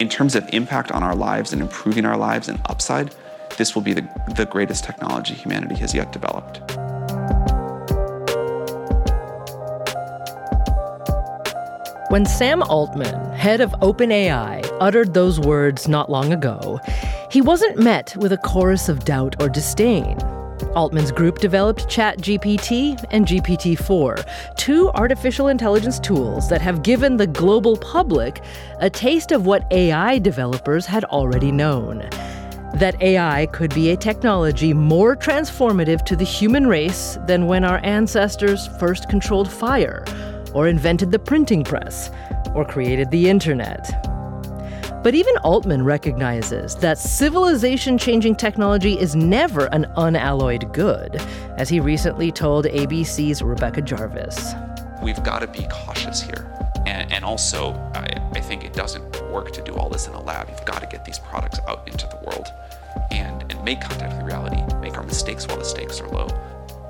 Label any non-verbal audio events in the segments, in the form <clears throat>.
In terms of impact on our lives and improving our lives and upside, this will be the, the greatest technology humanity has yet developed. When Sam Altman, head of OpenAI, uttered those words not long ago, he wasn't met with a chorus of doubt or disdain. Altman's group developed ChatGPT and GPT 4, two artificial intelligence tools that have given the global public a taste of what AI developers had already known. That AI could be a technology more transformative to the human race than when our ancestors first controlled fire, or invented the printing press, or created the internet. But even Altman recognizes that civilization changing technology is never an unalloyed good, as he recently told ABC's Rebecca Jarvis. We've got to be cautious here. And, and also, I, I think it doesn't work to do all this in a lab. You've got to get these products out into the world and, and make contact with reality, make our mistakes while the stakes are low.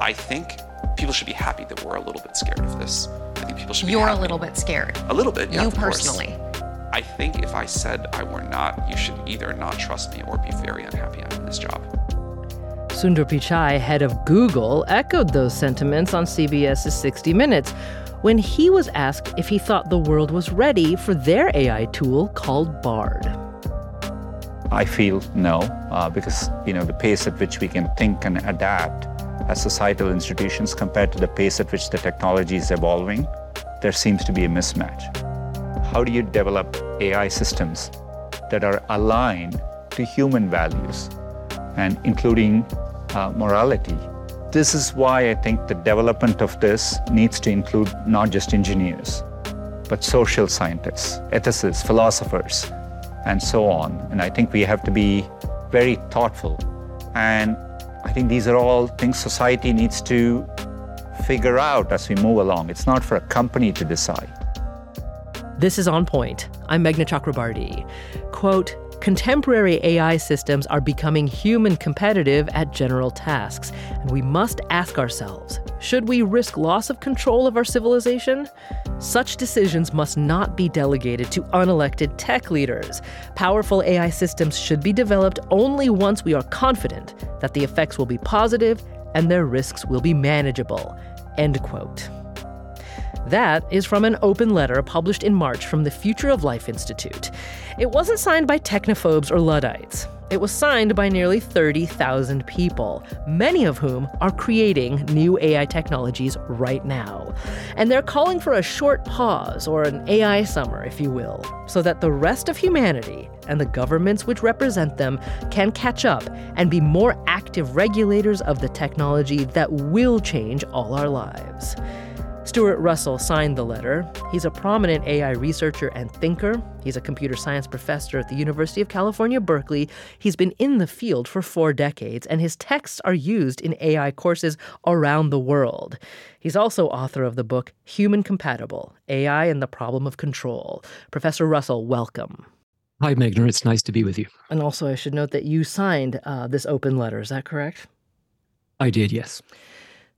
I think people should be happy that we're a little bit scared of this. I think people should be You're happy. a little bit scared. A little bit, yeah. You of course. Personally. I think if I said I were not, you should either not trust me or be very unhappy I'm in this job. Sundar Pichai, head of Google, echoed those sentiments on CBS's 60 Minutes when he was asked if he thought the world was ready for their AI tool called Bard. I feel no, uh, because you know the pace at which we can think and adapt as societal institutions compared to the pace at which the technology is evolving, there seems to be a mismatch. How do you develop AI systems that are aligned to human values and including uh, morality? This is why I think the development of this needs to include not just engineers, but social scientists, ethicists, philosophers, and so on. And I think we have to be very thoughtful. And I think these are all things society needs to figure out as we move along. It's not for a company to decide. This is On Point. I'm Meghna Chakrabarti. Quote, Contemporary AI systems are becoming human competitive at general tasks, and we must ask ourselves should we risk loss of control of our civilization? Such decisions must not be delegated to unelected tech leaders. Powerful AI systems should be developed only once we are confident that the effects will be positive and their risks will be manageable. End quote. That is from an open letter published in March from the Future of Life Institute. It wasn't signed by technophobes or Luddites. It was signed by nearly 30,000 people, many of whom are creating new AI technologies right now. And they're calling for a short pause, or an AI summer, if you will, so that the rest of humanity and the governments which represent them can catch up and be more active regulators of the technology that will change all our lives. Stuart Russell signed the letter. He's a prominent AI researcher and thinker. He's a computer science professor at the University of California, Berkeley. He's been in the field for four decades, and his texts are used in AI courses around the world. He's also author of the book Human Compatible AI and the Problem of Control. Professor Russell, welcome. Hi, Meghna. It's nice to be with you. And also, I should note that you signed uh, this open letter. Is that correct? I did, yes.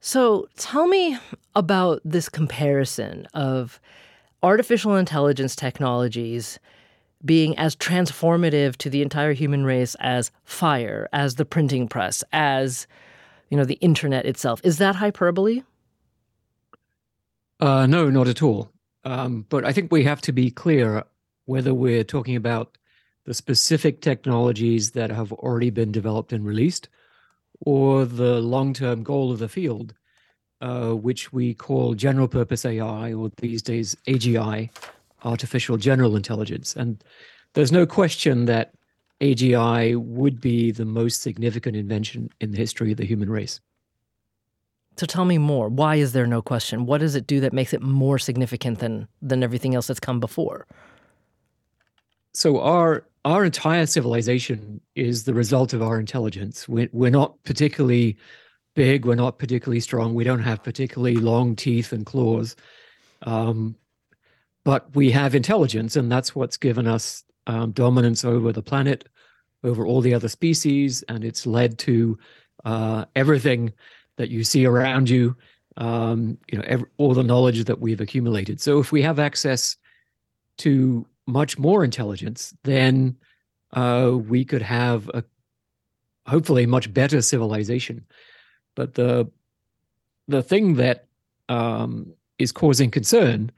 So tell me about this comparison of artificial intelligence technologies being as transformative to the entire human race as fire, as the printing press, as you know, the internet itself. Is that hyperbole? Uh, no, not at all. Um, but I think we have to be clear whether we're talking about the specific technologies that have already been developed and released, or the long term goal of the field, uh, which we call general purpose AI, or these days AGI, artificial general intelligence. And there's no question that AGI would be the most significant invention in the history of the human race. So tell me more. Why is there no question? What does it do that makes it more significant than than everything else that's come before? So our our entire civilization is the result of our intelligence. We're, we're not particularly big. We're not particularly strong. We don't have particularly long teeth and claws. Um, but we have intelligence, and that's what's given us um, dominance over the planet, over all the other species, and it's led to uh, everything that you see around you. Um, you know, all the knowledge that we've accumulated. So if we have access to much more intelligence, then uh, we could have a hopefully much better civilization. But the the thing that um, is causing concern,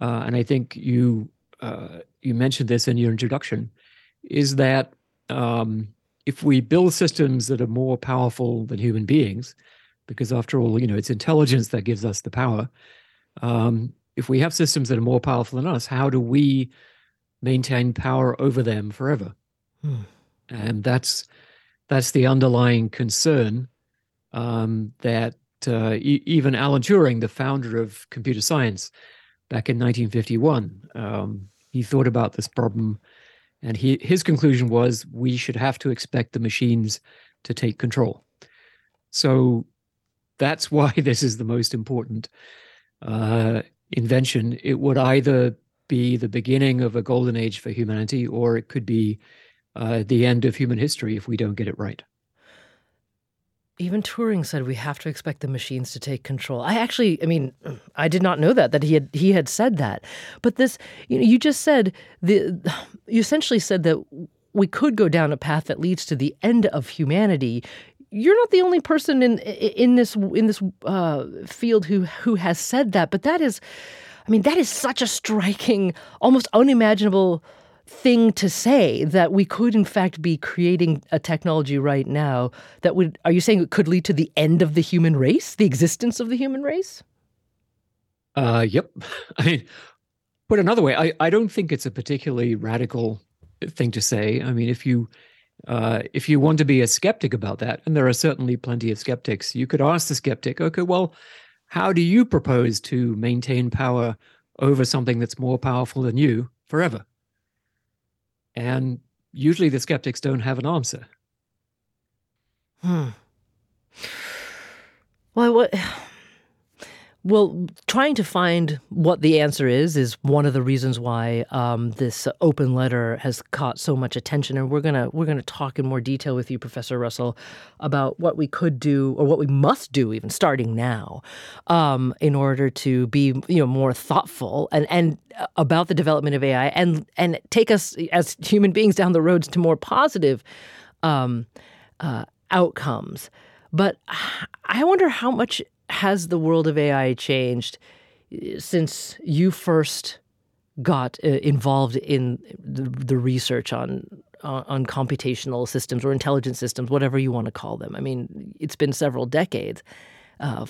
uh, and I think you uh, you mentioned this in your introduction, is that um, if we build systems that are more powerful than human beings, because after all, you know, it's intelligence that gives us the power. Um, if we have systems that are more powerful than us, how do we maintain power over them forever. Hmm. And that's that's the underlying concern um, that uh, e- even Alan Turing, the founder of computer science, back in 1951, um, he thought about this problem, and he his conclusion was we should have to expect the machines to take control. So that's <laughs> why this is the most important uh, invention. It would either be the beginning of a golden age for humanity, or it could be uh, the end of human history if we don't get it right. Even Turing said we have to expect the machines to take control. I actually, I mean, <clears throat> I did not know that that he had he had said that. But this, you know, you just said the, <sighs> you essentially said that we could go down a path that leads to the end of humanity. You're not the only person in in this in this uh, field who who has said that, but that is I mean, that is such a striking, almost unimaginable thing to say that we could in fact be creating a technology right now that would are you saying it could lead to the end of the human race the existence of the human race? Uh yep. <laughs> I mean put another way i i don't think it's a particularly radical thing to say. I mean if you uh, if you want to be a skeptic about that, and there are certainly plenty of skeptics, you could ask the skeptic, okay, well, how do you propose to maintain power over something that's more powerful than you forever? And usually the skeptics don't have an answer. Hmm. Well, what well, trying to find what the answer is is one of the reasons why um, this open letter has caught so much attention, and we're gonna we're gonna talk in more detail with you, Professor Russell, about what we could do or what we must do, even starting now, um, in order to be you know more thoughtful and and about the development of AI and and take us as human beings down the roads to more positive um, uh, outcomes. But I wonder how much has the world of AI changed uh, since you first got uh, involved in the, the research on uh, on computational systems or intelligent systems, whatever you want to call them? I mean, it's been several decades. Uh,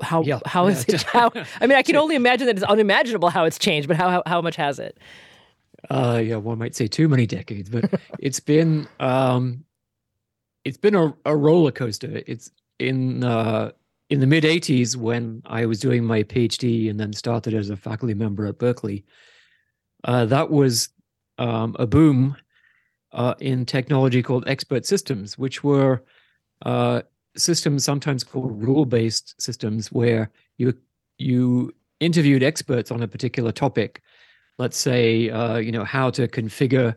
how yeah, how is it? How, <laughs> I mean, I can only imagine that it's unimaginable how it's changed, but how how, how much has it? Uh, yeah, one might say too many decades, but <laughs> it's been um, it's been a, a roller coaster. It's in uh, in the mid 80s, when I was doing my PhD and then started as a faculty member at Berkeley, uh, that was um, a boom uh, in technology called expert systems, which were uh, systems sometimes called rule-based systems, where you you interviewed experts on a particular topic. Let's say, uh, you know, how to configure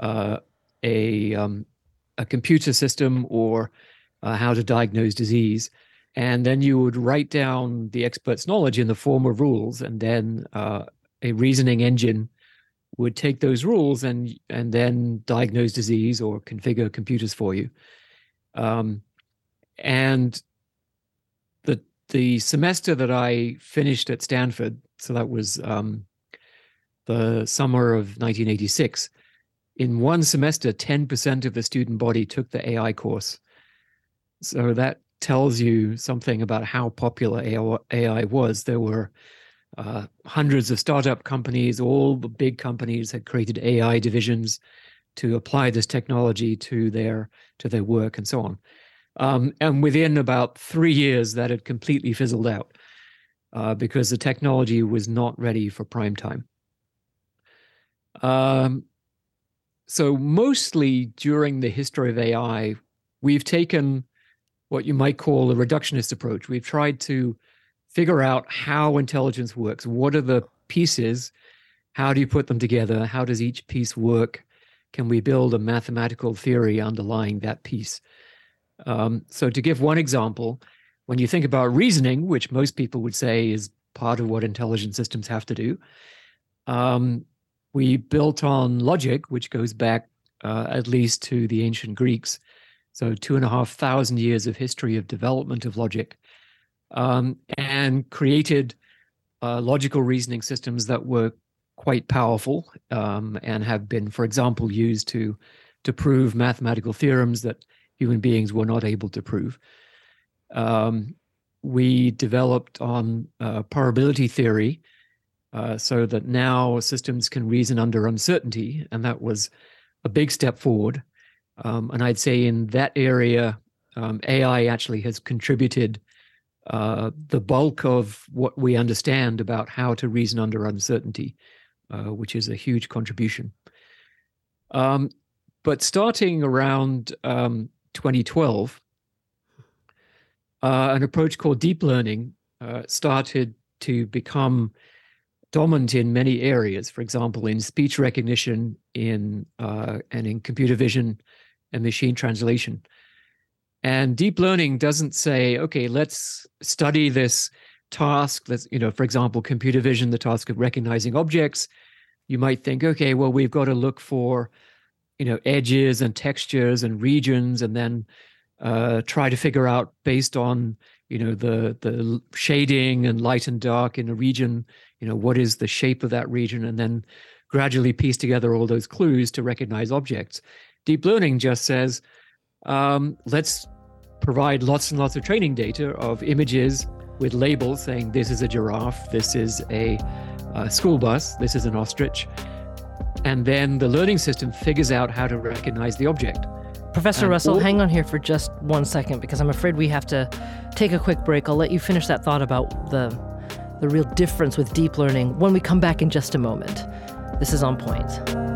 uh, a um, a computer system or uh, how to diagnose disease and then you would write down the expert's knowledge in the form of rules and then uh, a reasoning engine would take those rules and and then diagnose disease or configure computers for you um, and the the semester that I finished at Stanford, so that was um, the summer of 1986, in one semester, 10% of the student body took the AI course. So that tells you something about how popular AI was. There were uh, hundreds of startup companies, all the big companies had created AI divisions to apply this technology to their to their work and so on. Um, and within about three years, that had completely fizzled out uh, because the technology was not ready for prime time. Um, so mostly during the history of AI, we've taken what you might call a reductionist approach. We've tried to figure out how intelligence works. What are the pieces? How do you put them together? How does each piece work? Can we build a mathematical theory underlying that piece? Um, so, to give one example, when you think about reasoning, which most people would say is part of what intelligent systems have to do, um, we built on logic, which goes back uh, at least to the ancient Greeks. So, two and a half thousand years of history of development of logic, um, and created uh, logical reasoning systems that were quite powerful um, and have been, for example, used to to prove mathematical theorems that human beings were not able to prove. Um, we developed on uh, probability theory uh, so that now systems can reason under uncertainty, and that was a big step forward. Um, and I'd say in that area, um, AI actually has contributed uh, the bulk of what we understand about how to reason under uncertainty, uh, which is a huge contribution. Um, but starting around um, 2012, uh, an approach called deep learning uh, started to become dominant in many areas. For example, in speech recognition, in uh, and in computer vision and machine translation. And deep learning doesn't say, okay, let's study this task. Let's, you know, for example, computer vision, the task of recognizing objects. You might think, okay, well, we've got to look for you know edges and textures and regions and then uh, try to figure out based on you know the the shading and light and dark in a region you know what is the shape of that region and then gradually piece together all those clues to recognize objects deep learning just says um, let's provide lots and lots of training data of images with labels saying this is a giraffe this is a, a school bus this is an ostrich and then the learning system figures out how to recognize the object. Professor and Russell, all- hang on here for just one second because I'm afraid we have to take a quick break. I'll let you finish that thought about the the real difference with deep learning when we come back in just a moment. This is on point.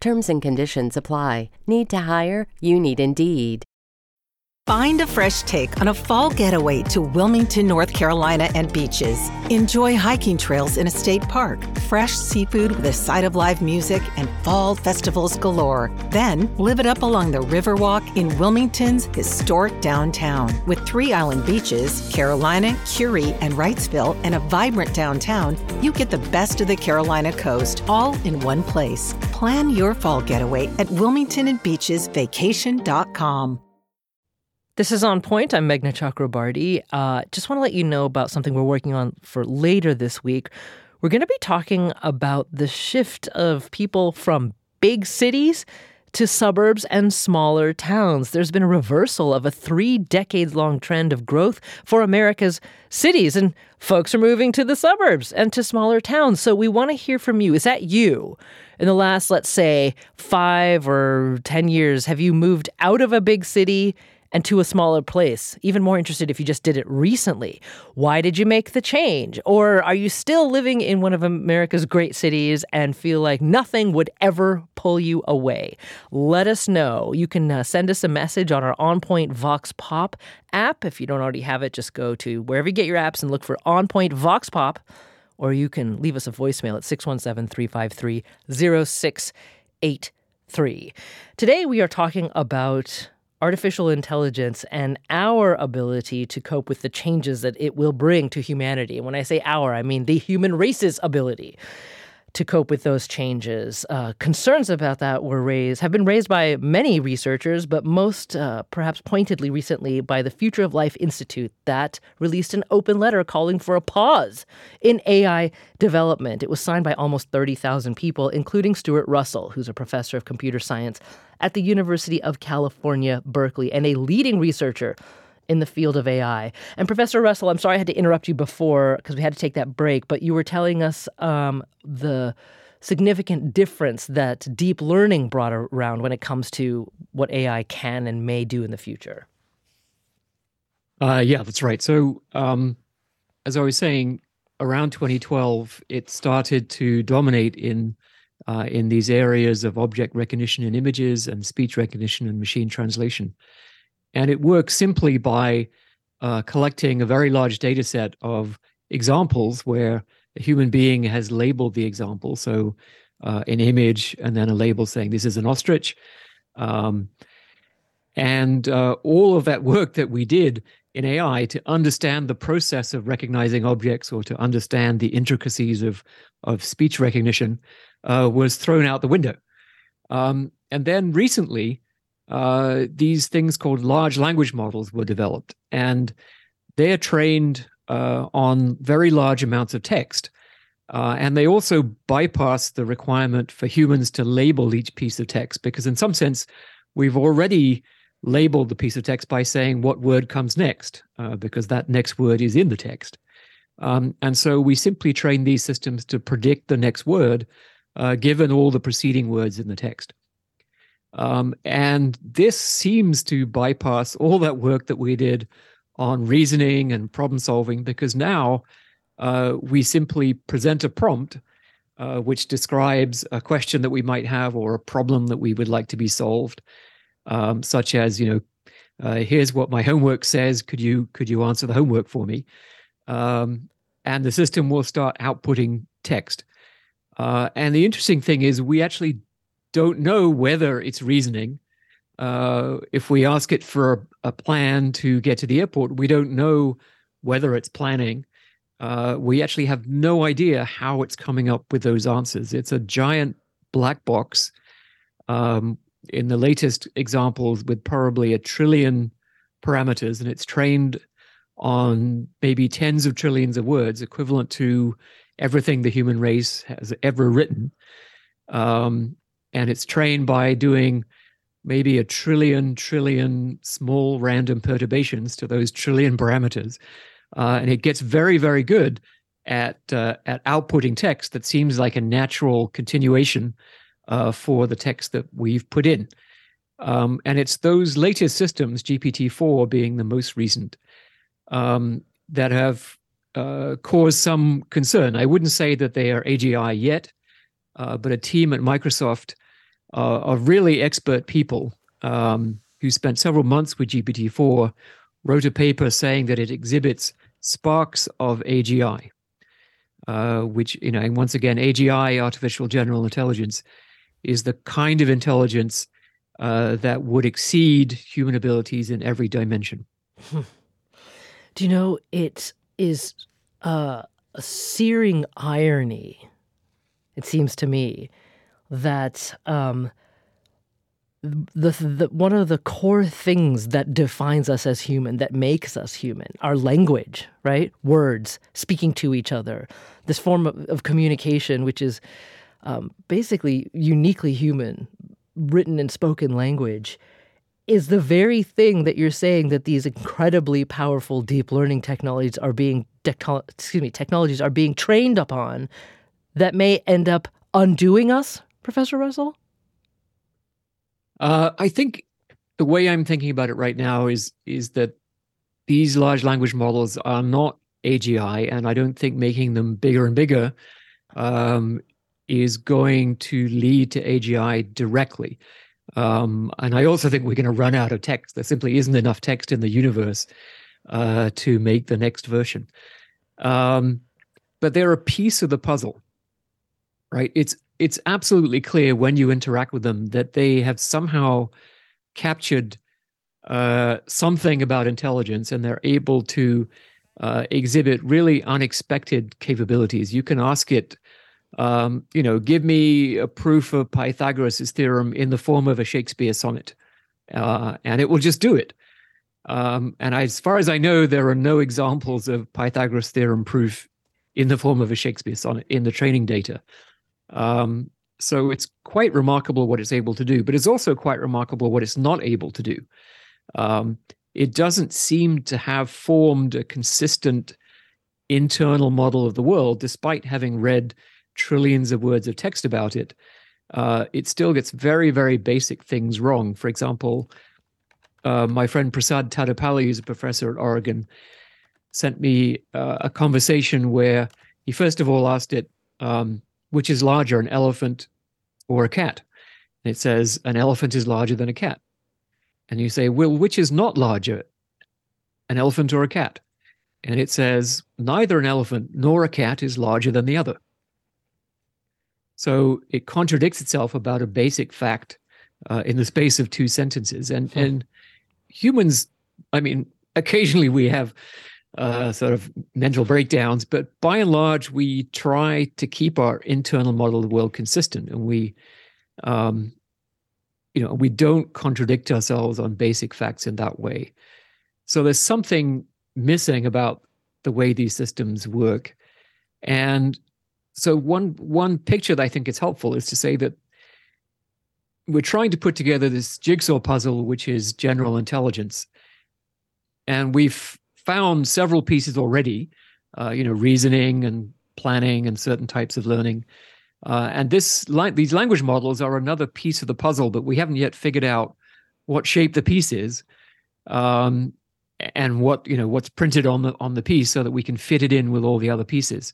Terms and conditions apply. Need to hire? You need Indeed. Find a fresh take on a fall getaway to Wilmington, North Carolina and beaches. Enjoy hiking trails in a state park, fresh seafood with a side of live music, and fall festivals galore. Then live it up along the Riverwalk in Wilmington's historic downtown. With three island beaches, Carolina, Kure, and Wrightsville, and a vibrant downtown, you get the best of the Carolina coast all in one place. Plan your fall getaway at WilmingtonandBeachesVacation.com. This is On Point. I'm Meghna Chakrabarti. Uh, just want to let you know about something we're working on for later this week. We're going to be talking about the shift of people from big cities to suburbs and smaller towns. There's been a reversal of a three decades long trend of growth for America's cities, and folks are moving to the suburbs and to smaller towns. So we want to hear from you. Is that you? In the last, let's say, five or 10 years, have you moved out of a big city and to a smaller place. Even more interested if you just did it recently. Why did you make the change? Or are you still living in one of America's great cities and feel like nothing would ever pull you away? Let us know. You can uh, send us a message on our On Point Vox Pop app. If you don't already have it, just go to wherever you get your apps and look for On Point Vox Pop. Or you can leave us a voicemail at 617 353 0683. Today, we are talking about artificial intelligence and our ability to cope with the changes that it will bring to humanity. And when I say our, I mean the human race's ability to cope with those changes. Uh, concerns about that were raised, have been raised by many researchers, but most uh, perhaps pointedly recently by the Future of Life Institute that released an open letter calling for a pause in AI development. It was signed by almost 30,000 people, including Stuart Russell, who's a professor of computer science at the University of California, Berkeley, and a leading researcher in the field of AI. And Professor Russell, I'm sorry I had to interrupt you before because we had to take that break, but you were telling us um, the significant difference that deep learning brought around when it comes to what AI can and may do in the future. Uh, yeah, that's right. So, um, as I was saying, around 2012, it started to dominate in uh, in these areas of object recognition in images and speech recognition and machine translation. And it works simply by uh, collecting a very large data set of examples where a human being has labeled the example. So uh, an image and then a label saying this is an ostrich. Um, and uh, all of that work that we did in AI to understand the process of recognizing objects or to understand the intricacies of, of speech recognition uh, was thrown out the window. Um, and then recently, uh, these things called large language models were developed, and they are trained uh, on very large amounts of text. Uh, and they also bypass the requirement for humans to label each piece of text because, in some sense, we've already labeled the piece of text by saying what word comes next, uh, because that next word is in the text. Um, and so we simply train these systems to predict the next word uh, given all the preceding words in the text. Um, and this seems to bypass all that work that we did on reasoning and problem solving because now uh, we simply present a prompt uh, which describes a question that we might have or a problem that we would like to be solved, um, such as you know, uh, here's what my homework says. Could you could you answer the homework for me? Um, and the system will start outputting text. Uh, and the interesting thing is, we actually don't know whether it's reasoning. Uh, if we ask it for a, a, plan to get to the airport, we don't know whether it's planning. Uh, we actually have no idea how it's coming up with those answers. It's a giant black box. Um, in the latest examples, with probably a trillion parameters, and it's trained on maybe tens of trillions of words, equivalent to everything the human race has ever written. Um, and it's trained by doing maybe a trillion trillion small random perturbations to those trillion parameters. Uh, and it gets very very good at uh, at outputting text that seems like a natural continuation uh, for the text that we've put in. Um, and it's those latest systems gpt-4 being the most recent um, that have uh, caused some concern. I wouldn't say that they are agi yet uh, but a team at microsoft uh, of really expert people um, who spent several months with GPT-4 wrote a paper saying that it exhibits sparks of AGI, uh, which, you know, and once again, AGI, artificial general intelligence, is the kind of intelligence uh, that would exceed human abilities in every dimension. <laughs> Do you know it is uh, a searing irony? It seems to me that um, the, the one of the core things that defines us as human, that makes us human, our language, right? Words, speaking to each other, this form of, of communication, which is um, basically uniquely human, written and spoken language, is the very thing that you're saying that these incredibly powerful deep learning technologies are being excuse me technologies are being trained upon that may end up undoing us Professor Russell? Uh, I think the way I'm thinking about it right now is is that these large language models are not AGI, and I don't think making them bigger and bigger um, is going to lead to AGI directly. Um, and I also think we're going to run out of text. There simply isn't enough text in the universe uh, to make the next version. Um, but they're a piece of the puzzle, right? It's it's absolutely clear when you interact with them that they have somehow captured uh, something about intelligence and they're able to uh, exhibit really unexpected capabilities. You can ask it um, you know, give me a proof of Pythagoras' theorem in the form of a Shakespeare sonnet, uh, and it will just do it. Um, and as far as I know, there are no examples of Pythagoras' theorem proof in the form of a Shakespeare sonnet in the training data. Um, so it's quite remarkable what it's able to do, but it's also quite remarkable what it's not able to do. Um, it doesn't seem to have formed a consistent internal model of the world, despite having read trillions of words of text about it, uh, it still gets very, very basic things wrong. For example, uh, my friend Prasad Tadepalli, who's a professor at Oregon, sent me uh, a conversation where he first of all asked it, um, which is larger, an elephant or a cat? And it says, an elephant is larger than a cat. And you say, well, which is not larger, an elephant or a cat? And it says, neither an elephant nor a cat is larger than the other. So it contradicts itself about a basic fact uh, in the space of two sentences. And hmm. and humans, I mean, occasionally we have uh, sort of mental breakdowns, but by and large, we try to keep our internal model of the world consistent, and we, um, you know, we don't contradict ourselves on basic facts in that way. So there's something missing about the way these systems work, and so one one picture that I think is helpful is to say that we're trying to put together this jigsaw puzzle, which is general intelligence, and we've found several pieces already. Uh, you know, reasoning and planning and certain types of learning. Uh, and this these language models are another piece of the puzzle, but we haven't yet figured out what shape the piece is, um, and what you know what's printed on the on the piece, so that we can fit it in with all the other pieces.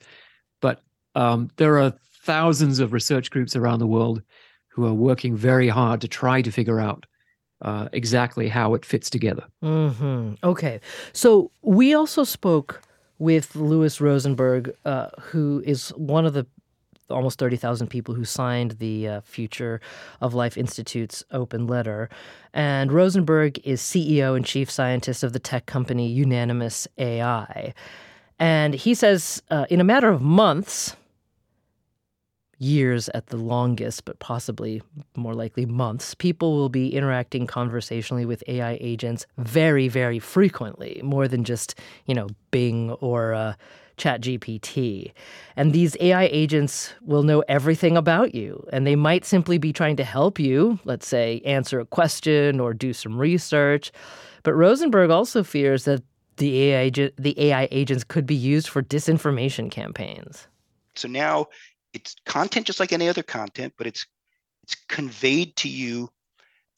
But um, there are thousands of research groups around the world who are working very hard to try to figure out uh, exactly how it fits together. Mm-hmm. Okay. So we also spoke with Louis Rosenberg, uh, who is one of the almost 30,000 people who signed the uh, Future of Life Institute's open letter. And Rosenberg is CEO and chief scientist of the tech company Unanimous AI. And he says uh, in a matter of months, years at the longest, but possibly more likely months, people will be interacting conversationally with AI agents very, very frequently, more than just, you know, Bing or uh, ChatGPT. And these AI agents will know everything about you, and they might simply be trying to help you, let's say, answer a question or do some research. But Rosenberg also fears that the AI, the AI agents could be used for disinformation campaigns. So now it's content just like any other content, but it's it's conveyed to you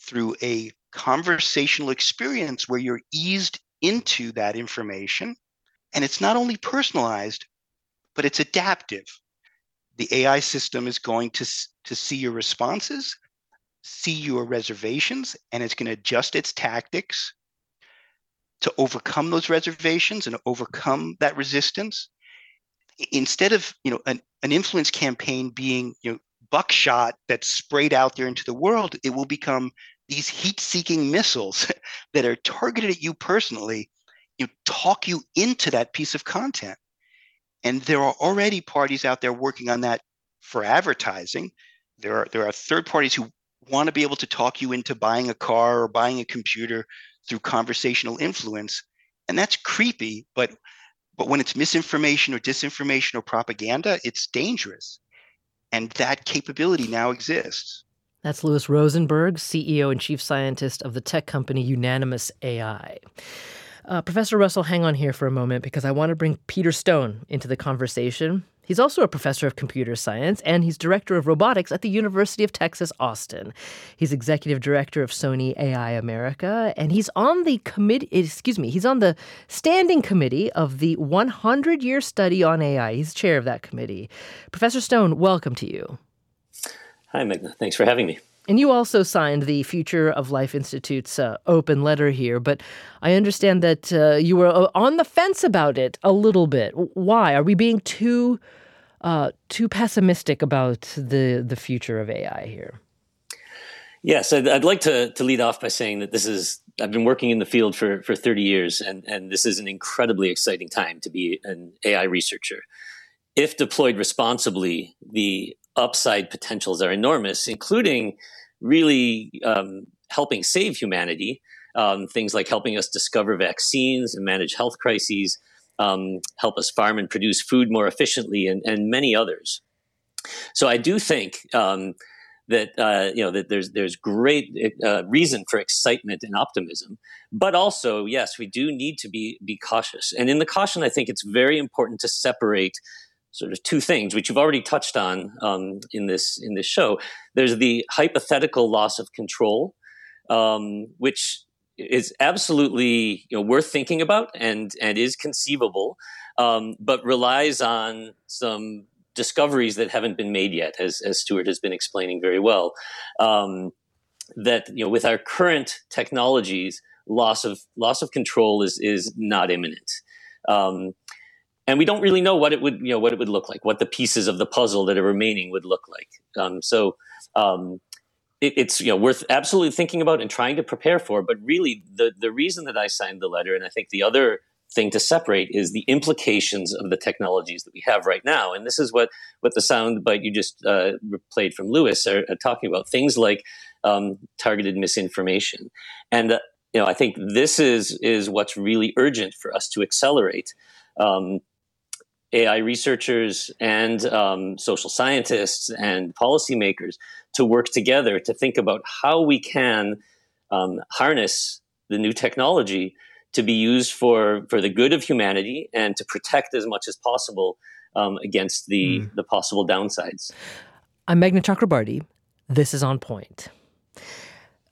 through a conversational experience where you're eased into that information. And it's not only personalized, but it's adaptive. The AI system is going to, to see your responses, see your reservations, and it's going to adjust its tactics to overcome those reservations and overcome that resistance instead of you know an, an influence campaign being you know buckshot that's sprayed out there into the world it will become these heat-seeking missiles <laughs> that are targeted at you personally you know, talk you into that piece of content. And there are already parties out there working on that for advertising. There are there are third parties who want to be able to talk you into buying a car or buying a computer through conversational influence. And that's creepy but but when it's misinformation or disinformation or propaganda, it's dangerous. And that capability now exists. That's Louis Rosenberg, CEO and chief scientist of the tech company Unanimous AI. Uh, Professor Russell, hang on here for a moment because I want to bring Peter Stone into the conversation. He's also a professor of computer science and he's director of robotics at the University of Texas, Austin. He's executive director of Sony AI America and he's on the committee, excuse me, he's on the standing committee of the 100 year study on AI. He's chair of that committee. Professor Stone, welcome to you. Hi, Meghna. Thanks for having me. And you also signed the Future of Life Institute's uh, open letter here, but I understand that uh, you were uh, on the fence about it a little bit. Why are we being too uh, too pessimistic about the the future of AI here? Yes, I'd, I'd, like to to lead off by saying that this is I've been working in the field for for 30 years, and and this is an incredibly exciting time to be an AI researcher. If deployed responsibly, the upside potentials are enormous, including really um, helping save humanity. Um, things like helping us discover vaccines and manage health crises, um, help us farm and produce food more efficiently, and, and many others. So I do think um, that uh, you know that there's there's great uh, reason for excitement and optimism, but also yes, we do need to be be cautious. And in the caution, I think it's very important to separate sort of two things, which you've already touched on um, in this in this show. There's the hypothetical loss of control, um, which is absolutely you know worth thinking about and and is conceivable, um, but relies on some discoveries that haven't been made yet, as as Stuart has been explaining very well. Um, that you know with our current technologies, loss of loss of control is is not imminent. And we don't really know what it would you know what it would look like, what the pieces of the puzzle that are remaining would look like. Um, so um, it, it's you know worth absolutely thinking about and trying to prepare for. But really, the the reason that I signed the letter, and I think the other thing to separate is the implications of the technologies that we have right now. And this is what what the sound bite you just uh, played from Louis are, are, talking about. Things like um, targeted misinformation, and uh, you know I think this is is what's really urgent for us to accelerate. Um, AI researchers and um, social scientists and policymakers to work together to think about how we can um, harness the new technology to be used for, for the good of humanity and to protect as much as possible um, against the, mm. the possible downsides. I'm Meghna Chakrabarti. This is On Point.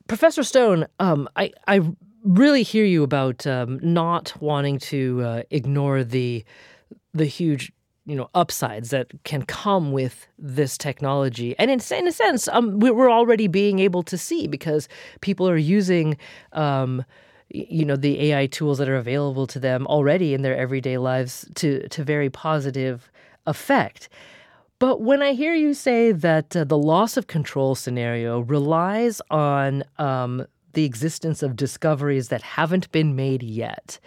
Professor Stone, um, I, I really hear you about um, not wanting to uh, ignore the the huge you know upsides that can come with this technology. And in, in a sense um, we're already being able to see because people are using um, you know the ai tools that are available to them already in their everyday lives to to very positive effect. But when i hear you say that uh, the loss of control scenario relies on um, the existence of discoveries that haven't been made yet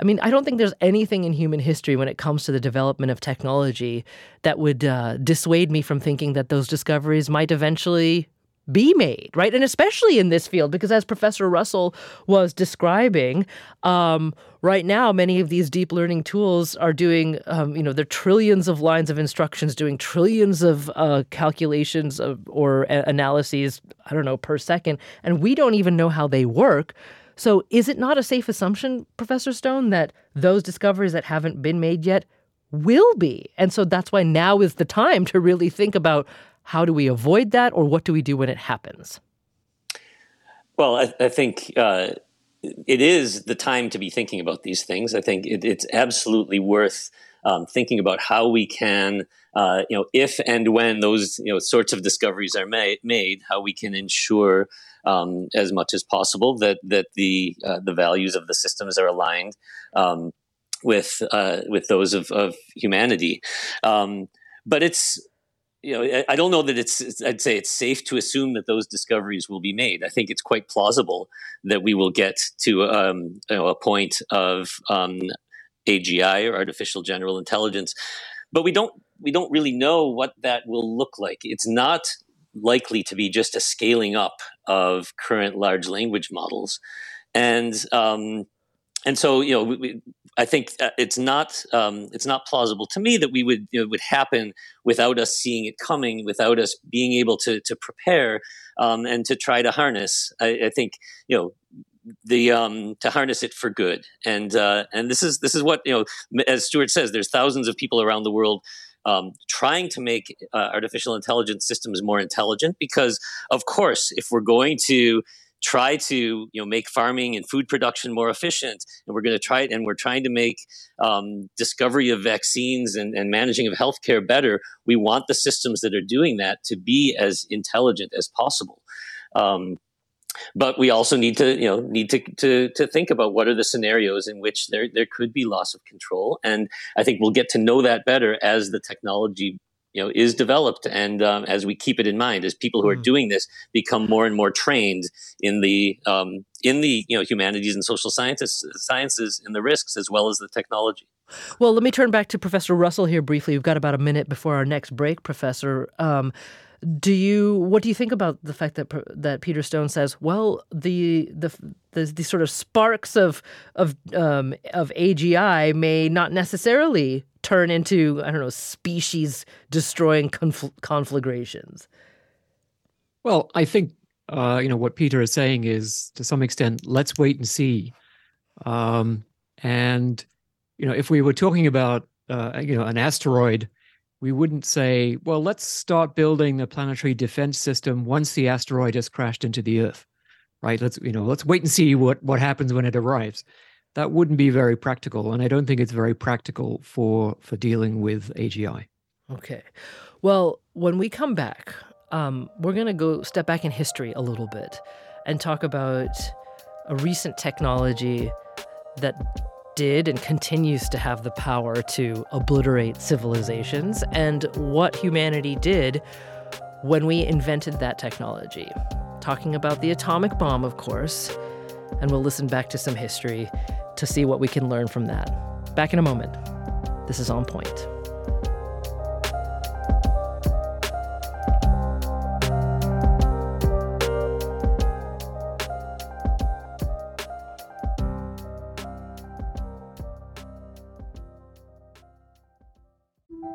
I mean, I don't think there's anything in human history when it comes to the development of technology that would uh, dissuade me from thinking that those discoveries might eventually be made, right? And especially in this field, because as Professor Russell was describing, um, right now many of these deep learning tools are doing, um, you know, they're trillions of lines of instructions, doing trillions of uh, calculations of, or a- analyses, I don't know, per second, and we don't even know how they work. So, is it not a safe assumption, Professor Stone, that those discoveries that haven't been made yet will be? And so that's why now is the time to really think about how do we avoid that or what do we do when it happens? Well, I, I think uh, it is the time to be thinking about these things. I think it, it's absolutely worth um, thinking about how we can, uh, you know, if and when those you know sorts of discoveries are made, made how we can ensure um, as much as possible that that the uh, the values of the systems are aligned um, with uh, with those of, of humanity. Um, but it's you know I don't know that it's I'd say it's safe to assume that those discoveries will be made. I think it's quite plausible that we will get to um, you know, a point of um, AGI or artificial general intelligence, but we don't we don't really know what that will look like. It's not likely to be just a scaling up of current large language models, and um, and so you know we, we, I think uh, it's not um, it's not plausible to me that we would you know, would happen without us seeing it coming, without us being able to to prepare um, and to try to harness. I, I think you know the um, to harness it for good and uh, and this is this is what you know as Stuart says there's thousands of people around the world um, trying to make uh, artificial intelligence systems more intelligent because, of course, if we're going to try to you know make farming and food production more efficient and we're going to try it and we're trying to make um, discovery of vaccines and, and managing of healthcare better we want the systems that are doing that to be as intelligent as possible. Um, but we also need to you know need to, to to think about what are the scenarios in which there there could be loss of control. And i think we'll get to know that better as the technology you know is developed and um, as we keep it in mind as people who are mm. doing this become more and more trained in the um, in the you know humanities and social sciences sciences and the risks as well as the technology. Well let me turn back to professor russell here briefly. We've got about a minute before our next break professor. Um, do you what do you think about the fact that that Peter Stone says, well, the the the, the sort of sparks of of um, of AGI may not necessarily turn into I don't know species destroying confl- conflagrations. Well, I think uh, you know what Peter is saying is to some extent, let's wait and see. Um, and you know, if we were talking about uh, you know an asteroid we wouldn't say, well, let's start building the planetary defense system once the asteroid has crashed into the Earth, right? Let's you know, let's wait and see what what happens when it arrives. That wouldn't be very practical, and I don't think it's very practical for for dealing with AGI. Okay, well, when we come back, um, we're going to go step back in history a little bit and talk about a recent technology that did and continues to have the power to obliterate civilizations, and what humanity did when we invented that technology. Talking about the atomic bomb, of course, and we'll listen back to some history to see what we can learn from that. Back in a moment. This is On Point.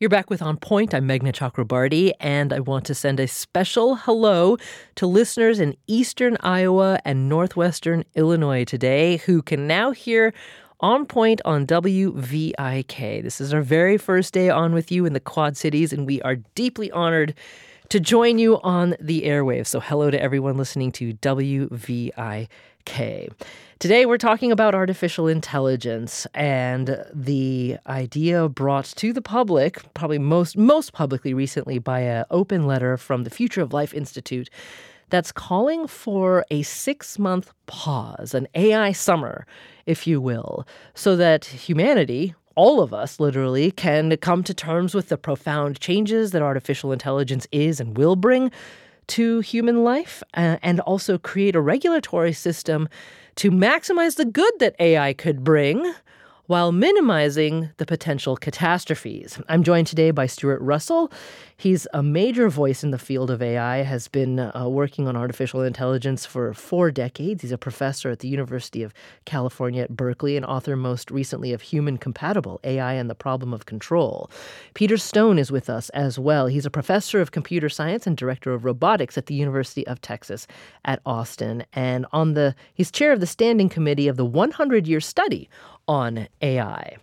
You're back with On Point. I'm Meghna Chakrabarti, and I want to send a special hello to listeners in eastern Iowa and northwestern Illinois today who can now hear On Point on WVIK. This is our very first day on with you in the Quad Cities, and we are deeply honored to join you on the airwaves. So, hello to everyone listening to WVIK. Today, we're talking about artificial intelligence and the idea brought to the public, probably most most publicly recently by an open letter from the Future of Life Institute that's calling for a six month pause, an AI summer, if you will, so that humanity, all of us literally, can come to terms with the profound changes that artificial intelligence is and will bring to human life, uh, and also create a regulatory system to maximize the good that AI could bring while minimizing the potential catastrophes. I'm joined today by Stuart Russell. He's a major voice in the field of AI, has been uh, working on artificial intelligence for four decades. He's a professor at the University of California at Berkeley and author most recently of Human Compatible AI and the Problem of Control. Peter Stone is with us as well. He's a professor of computer science and director of robotics at the University of Texas at Austin. And on the he's chair of the standing committee of the 100 year study on AI.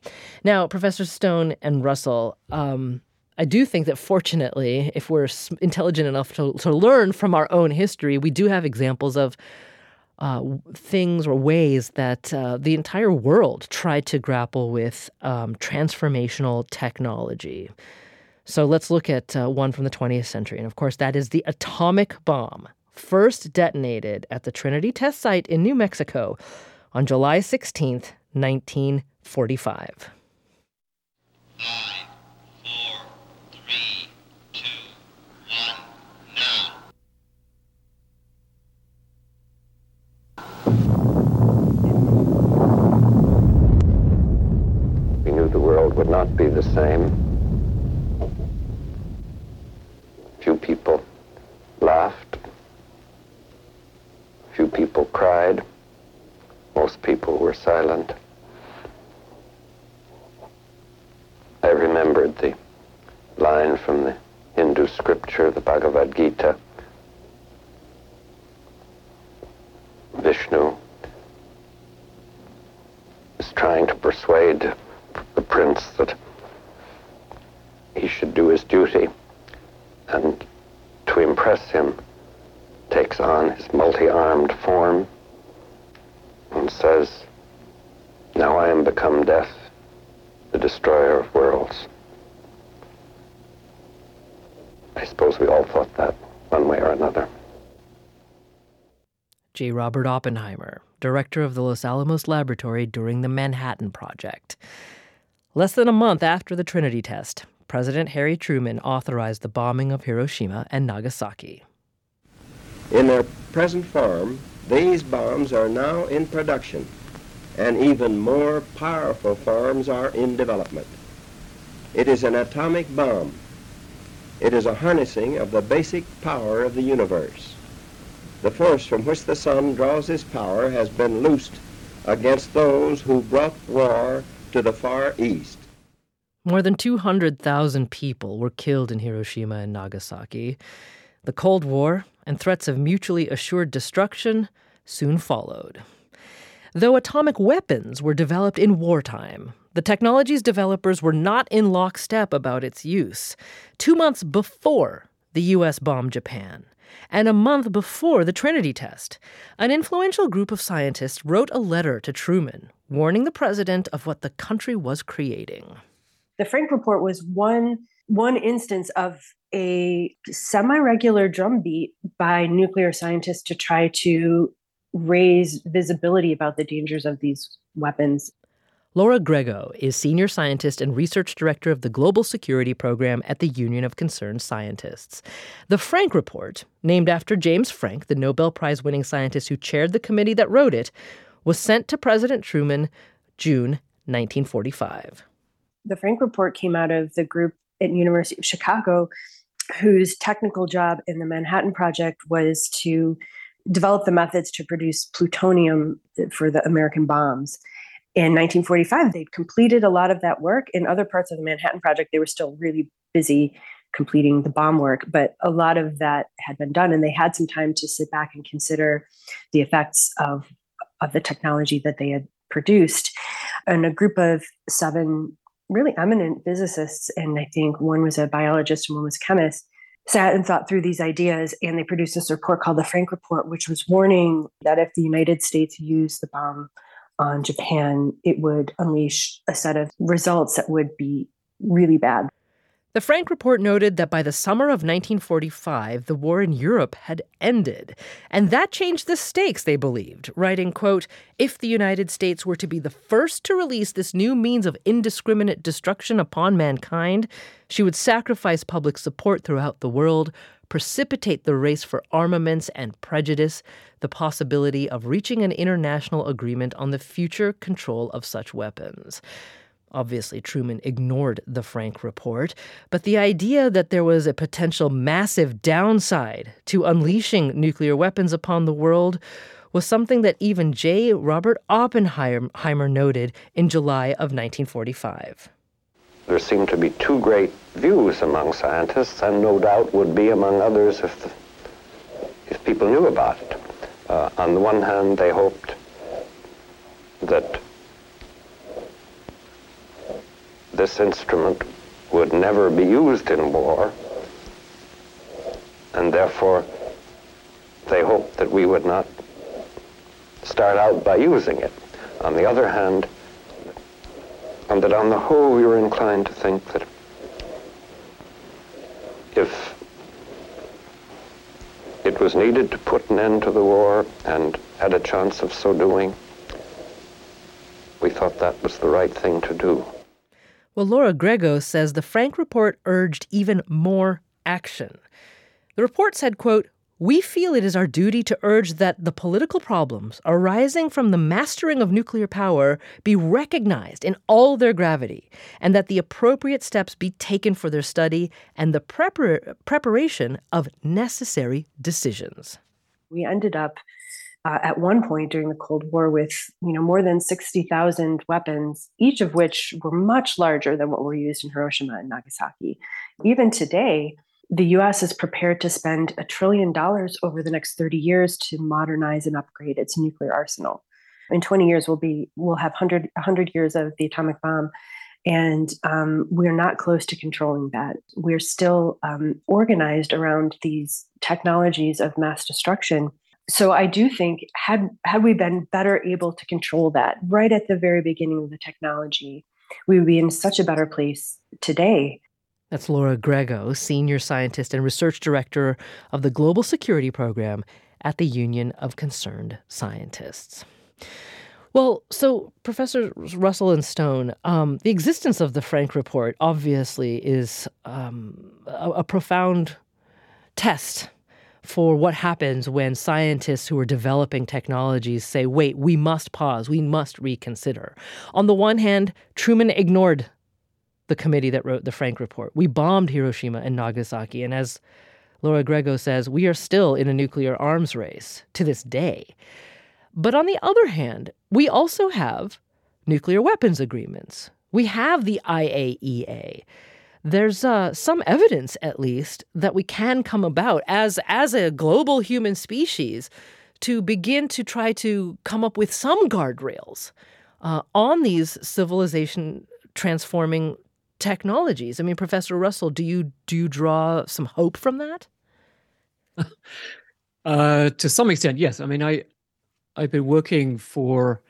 Now, Professor Stone and Russell, um, I do think that fortunately, if we're intelligent enough to, to learn from our own history, we do have examples of uh, things or ways that uh, the entire world tried to grapple with um, transformational technology. So let's look at uh, one from the 20th century. And of course, that is the atomic bomb, first detonated at the Trinity test site in New Mexico on July 16th, 1945. We knew the world would not be the same. Few people laughed. Few people cried. Most people were silent. I remembered the line from the Hindu scripture, the Bhagavad Gita. Vishnu is trying to persuade the prince that he should do his duty and to impress him takes on his multi-armed form and says, Now I am become death, the destroyer of worlds. I suppose we all thought that one way or another. J. Robert Oppenheimer, director of the Los Alamos Laboratory during the Manhattan Project. Less than a month after the Trinity test, President Harry Truman authorized the bombing of Hiroshima and Nagasaki. In their present form, these bombs are now in production, and even more powerful forms are in development. It is an atomic bomb. It is a harnessing of the basic power of the universe. The force from which the sun draws its power has been loosed against those who brought war to the Far East. More than 200,000 people were killed in Hiroshima and Nagasaki. The Cold War and threats of mutually assured destruction soon followed. Though atomic weapons were developed in wartime, the technology's developers were not in lockstep about its use. Two months before the U.S. bombed Japan, and a month before the Trinity test, an influential group of scientists wrote a letter to Truman warning the president of what the country was creating. The Franck report was one one instance of a semi-regular drumbeat by nuclear scientists to try to raise visibility about the dangers of these weapons. Laura Grego is senior scientist and research director of the Global Security Program at the Union of Concerned Scientists. The Franck Report, named after James Franck, the Nobel Prize winning scientist who chaired the committee that wrote it, was sent to President Truman June 1945. The Franck Report came out of the group at University of Chicago whose technical job in the Manhattan Project was to develop the methods to produce plutonium for the American bombs. In 1945, they'd completed a lot of that work. In other parts of the Manhattan Project, they were still really busy completing the bomb work, but a lot of that had been done, and they had some time to sit back and consider the effects of, of the technology that they had produced. And a group of seven really eminent physicists, and I think one was a biologist and one was a chemist, sat and thought through these ideas. And they produced this report called the Franck Report, which was warning that if the United States used the bomb on Japan, it would unleash a set of results that would be really bad. The Franck report noted that by the summer of 1945, the war in Europe had ended, and that changed the stakes, they believed, writing, quote, if the United States were to be the first to release this new means of indiscriminate destruction upon mankind, she would sacrifice public support throughout the world, precipitate the race for armaments and prejudice, the possibility of reaching an international agreement on the future control of such weapons. Obviously, Truman ignored the Franck report, but the idea that there was a potential massive downside to unleashing nuclear weapons upon the world was something that even J. Robert Oppenheimer noted in July of 1945. There seem to be two great views among scientists, and no doubt would be among others if, if people knew about it. Uh, on the one hand, they hoped that this instrument would never be used in war, and therefore they hoped that we would not start out by using it. On the other hand, and that on the whole we were inclined to think that if it was needed to put an end to the war and had a chance of so doing, we thought that was the right thing to do. Well, Laura Grego says the Franck report urged even more action. The report said, quote, we feel it is our duty to urge that the political problems arising from the mastering of nuclear power be recognized in all their gravity, and that the appropriate steps be taken for their study and the prepar- preparation of necessary decisions. We ended up uh, at one point during the Cold War with you know more than 60,000 weapons, each of which were much larger than what were used in Hiroshima and Nagasaki. Even today, the US is prepared to spend a trillion dollars over the next 30 years to modernize and upgrade its nuclear arsenal. In 20 years, we'll be we'll have 100, 100 years of the atomic bomb, and um, we're not close to controlling that. We're still um, organized around these technologies of mass destruction. So I do think had had we been better able to control that right at the very beginning of the technology, we would be in such a better place today that's Laura Grego, Senior Scientist and Research Director of the Global Security Program at the Union of Concerned Scientists. Well, so Professor Russell and Stone, um, the existence of the Franck Report obviously is um, a, a profound test for what happens when scientists who are developing technologies say, wait, we must pause, we must reconsider. On the one hand, Truman ignored the committee that wrote the Franck Report. We bombed Hiroshima and Nagasaki, and as Laura Grego says, we are still in a nuclear arms race to this day. But on the other hand, we also have nuclear weapons agreements. We have the IAEA. There's uh, some evidence, at least, that we can come about as as a global human species to begin to try to come up with some guardrails uh, on these civilization transforming technologies. I mean, Professor Russell, do you do you draw some hope from that? <laughs> uh, to some extent, yes. I mean, I I've been working for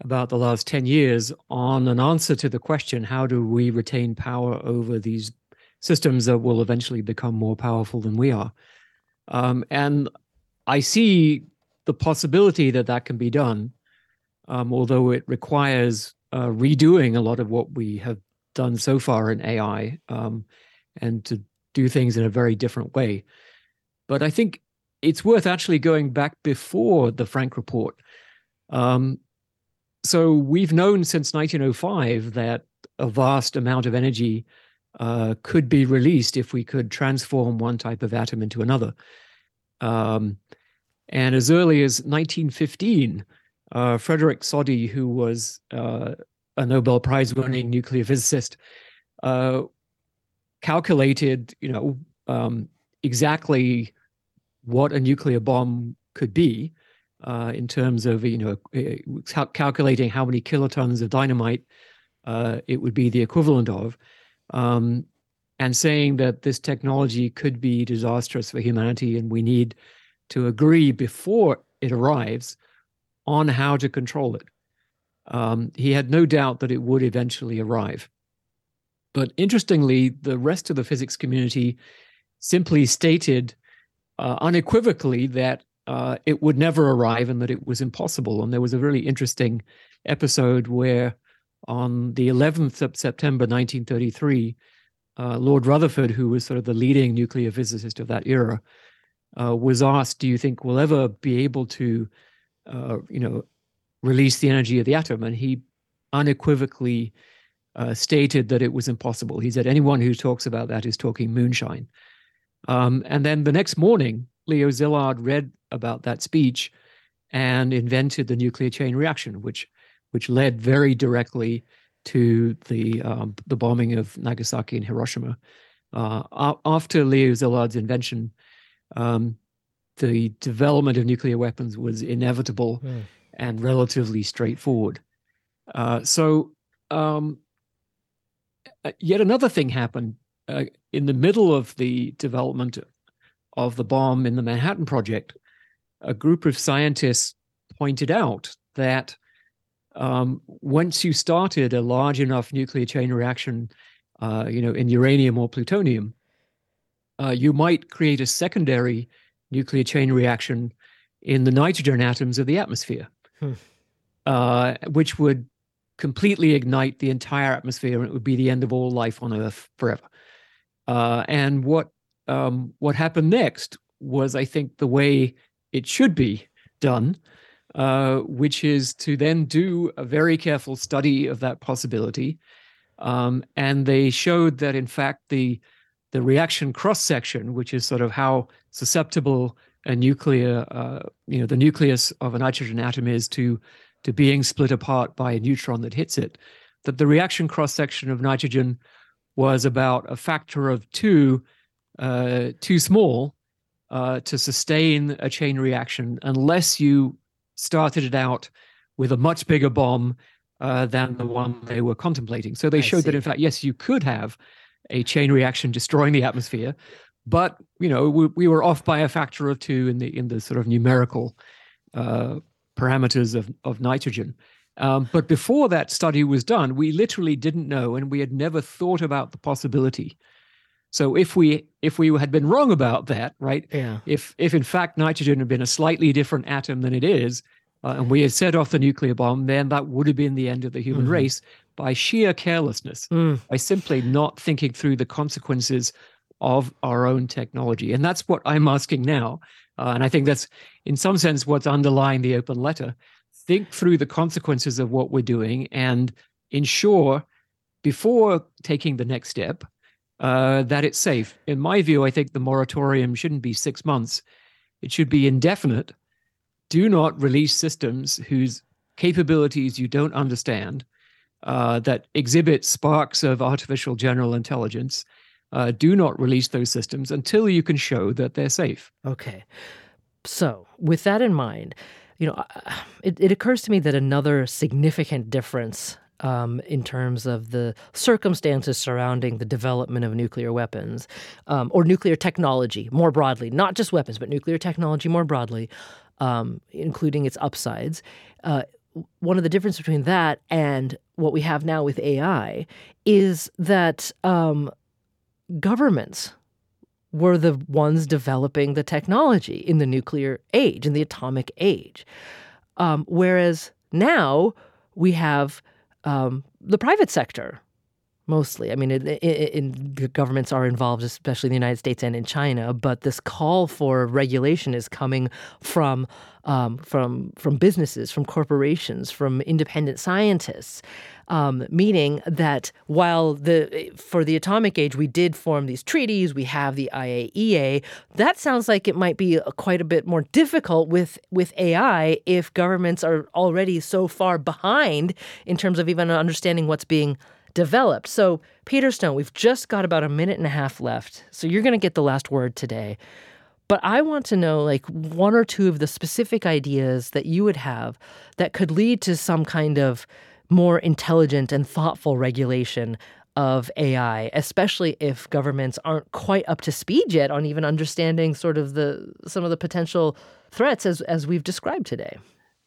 about the last 10 years on an answer to the question how do we retain power over these systems that will eventually become more powerful than we are um, and i see the possibility that that can be done um, although it requires uh, redoing a lot of what we have done so far in AI um, and to do things in a very different way. But I think it's worth actually going back before the Franck report. Um, so we've known since 1905 that a vast amount of energy uh, could be released if we could transform one type of atom into another. Um, and as early as 1915, uh, Frederick Soddy, who was uh, a Nobel Prize winning nuclear physicist, uh, calculated, you know, um, exactly what a nuclear bomb could be uh, in terms of, you know, uh, calculating how many kilotons of dynamite uh, it would be the equivalent of, um, and saying that this technology could be disastrous for humanity and we need to agree before it arrives on how to control it. Um, he had no doubt that it would eventually arrive. But interestingly, the rest of the physics community simply stated uh, unequivocally that uh, it would never arrive and that it was impossible. And there was a really interesting episode where, on the 11th of September 1933, uh, Lord Rutherford, who was sort of the leading nuclear physicist of that era, uh, was asked, "Do you think we'll ever be able to, uh, you know, release the energy of the atom. And he unequivocally uh, stated that it was impossible. He said, anyone who talks about that is talking moonshine. Um, and then the next morning, Leo Szilard read about that speech and invented the nuclear chain reaction, which which led very directly to the um, the bombing of Nagasaki and Hiroshima. Uh, after Leo Szilard's invention, um, the development of nuclear weapons was inevitable. Mm and relatively straightforward. Uh, so, um, uh, yet another thing happened uh, in the middle of the development of the bomb in the Manhattan Project. A group of scientists pointed out that um, once you started a large enough nuclear chain reaction, uh, you know, in uranium or plutonium, uh, you might create a secondary nuclear chain reaction in the nitrogen atoms of the atmosphere hmm. uh, which would completely ignite the entire atmosphere, and it would be the end of all life on Earth forever. Uh, and what um, what happened next was, I think, the way it should be done, uh, which is to then do a very careful study of that possibility. Um, and they showed that, in fact, the the reaction cross section, which is sort of how susceptible a nuclear, uh, you know, the nucleus of a nitrogen atom is to to being split apart by a neutron that hits it, that the reaction cross section of nitrogen was about a factor of two, uh, too small uh, to sustain a chain reaction unless you started it out with a much bigger bomb uh, than the one they were contemplating. So they I showed see. that, in fact, yes, you could have a chain reaction destroying the atmosphere, but you know we, we were off by a factor of two in the in the sort of numerical uh, parameters of of nitrogen. Um, but before that study was done, we literally didn't know, and we had never thought about the possibility. So if we if we had been wrong about that, right? Yeah. If if in fact nitrogen had been a slightly different atom than it is, uh, and we had set off the nuclear bomb, then that would have been the end of the human mm-hmm. race by sheer carelessness, mm. by simply not thinking through the consequences of our own technology. And that's what I'm asking now. Uh, and I think that's, in some sense, what's underlying the open letter. Think through the consequences of what we're doing and ensure before taking the next step uh, that it's safe. In my view, I think the moratorium shouldn't be six months, it should be indefinite. Do not release systems whose capabilities you don't understand, uh, that exhibit sparks of artificial general intelligence uh, do not release those systems until you can show that they're safe. Okay. So, with that in mind, you know, it, it occurs to me that another significant difference um, in terms of the circumstances surrounding the development of nuclear weapons um, or nuclear technology more broadly, not just weapons, but nuclear technology more broadly, um, including its upsides. Uh, one of the differences between that and what we have now with AI is that um, governments were the ones developing the technology in the nuclear age, in the atomic age. Um, whereas now we have um, the private sector mostly. I mean, in, in, in, governments are involved, especially in the United States and in China. But this call for regulation is coming from um, from from businesses, from corporations, from independent scientists. Um, meaning that while the for the atomic age we did form these treaties, we have the IAEA. That sounds like it might be quite a bit more difficult with with AI if governments are already so far behind in terms of even understanding what's being developed. So, Peter Stone, we've just got about a minute and a half left. So, you're going to get the last word today. But I want to know like one or two of the specific ideas that you would have that could lead to some kind of more intelligent and thoughtful regulation of AI, especially if governments aren't quite up to speed yet on even understanding sort of the some of the potential threats as as we've described today.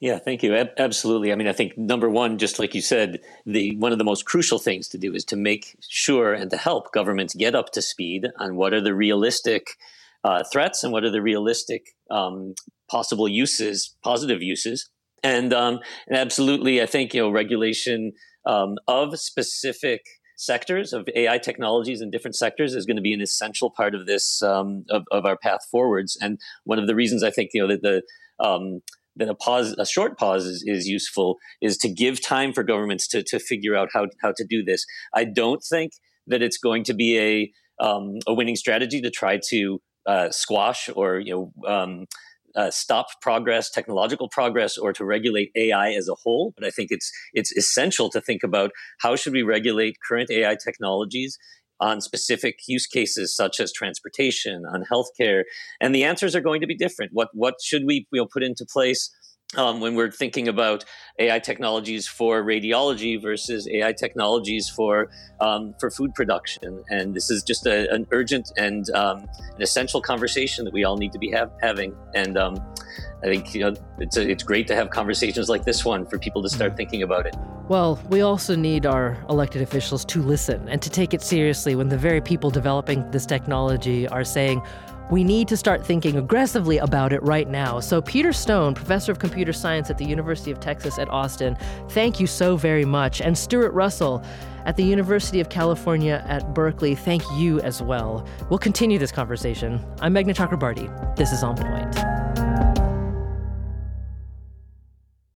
Yeah, thank you. Absolutely. I mean, I think number one, just like you said, the one of the most crucial things to do is to make sure and to help governments get up to speed on what are the realistic uh, threats and what are the realistic um, possible uses, positive uses, and, um, and absolutely, I think you know regulation um, of specific sectors of AI technologies in different sectors is going to be an essential part of this um, of, of, our path forwards. And one of the reasons I think you know that the um, then a pause, a short pause is, is useful, is to give time for governments to, to figure out how, how to do this. I don't think that it's going to be a, um, a winning strategy to try to uh, squash or, you know, um, uh, stop progress, technological progress, or to regulate AI as a whole. But I think it's it's essential to think about how should we regulate current AI technologies on specific use cases such as transportation, on healthcare, and the answers are going to be different. What what should we you know, put into place? Um, when we're thinking about AI technologies for radiology versus AI technologies for um, for food production, and this is just a, an urgent and um, an essential conversation that we all need to be have, having. And um, I think you know it's a, it's great to have conversations like this one for people to start mm-hmm. thinking about it. Well, we also need our elected officials to listen and to take it seriously when the very people developing this technology are saying. We need to start thinking aggressively about it right now. So, Peter Stone, professor of computer science at the University of Texas at Austin, thank you so very much. And Stuart Russell, at the University of California at Berkeley, thank you as well. We'll continue this conversation. I'm Meghna Chakrabarti. This is On Point.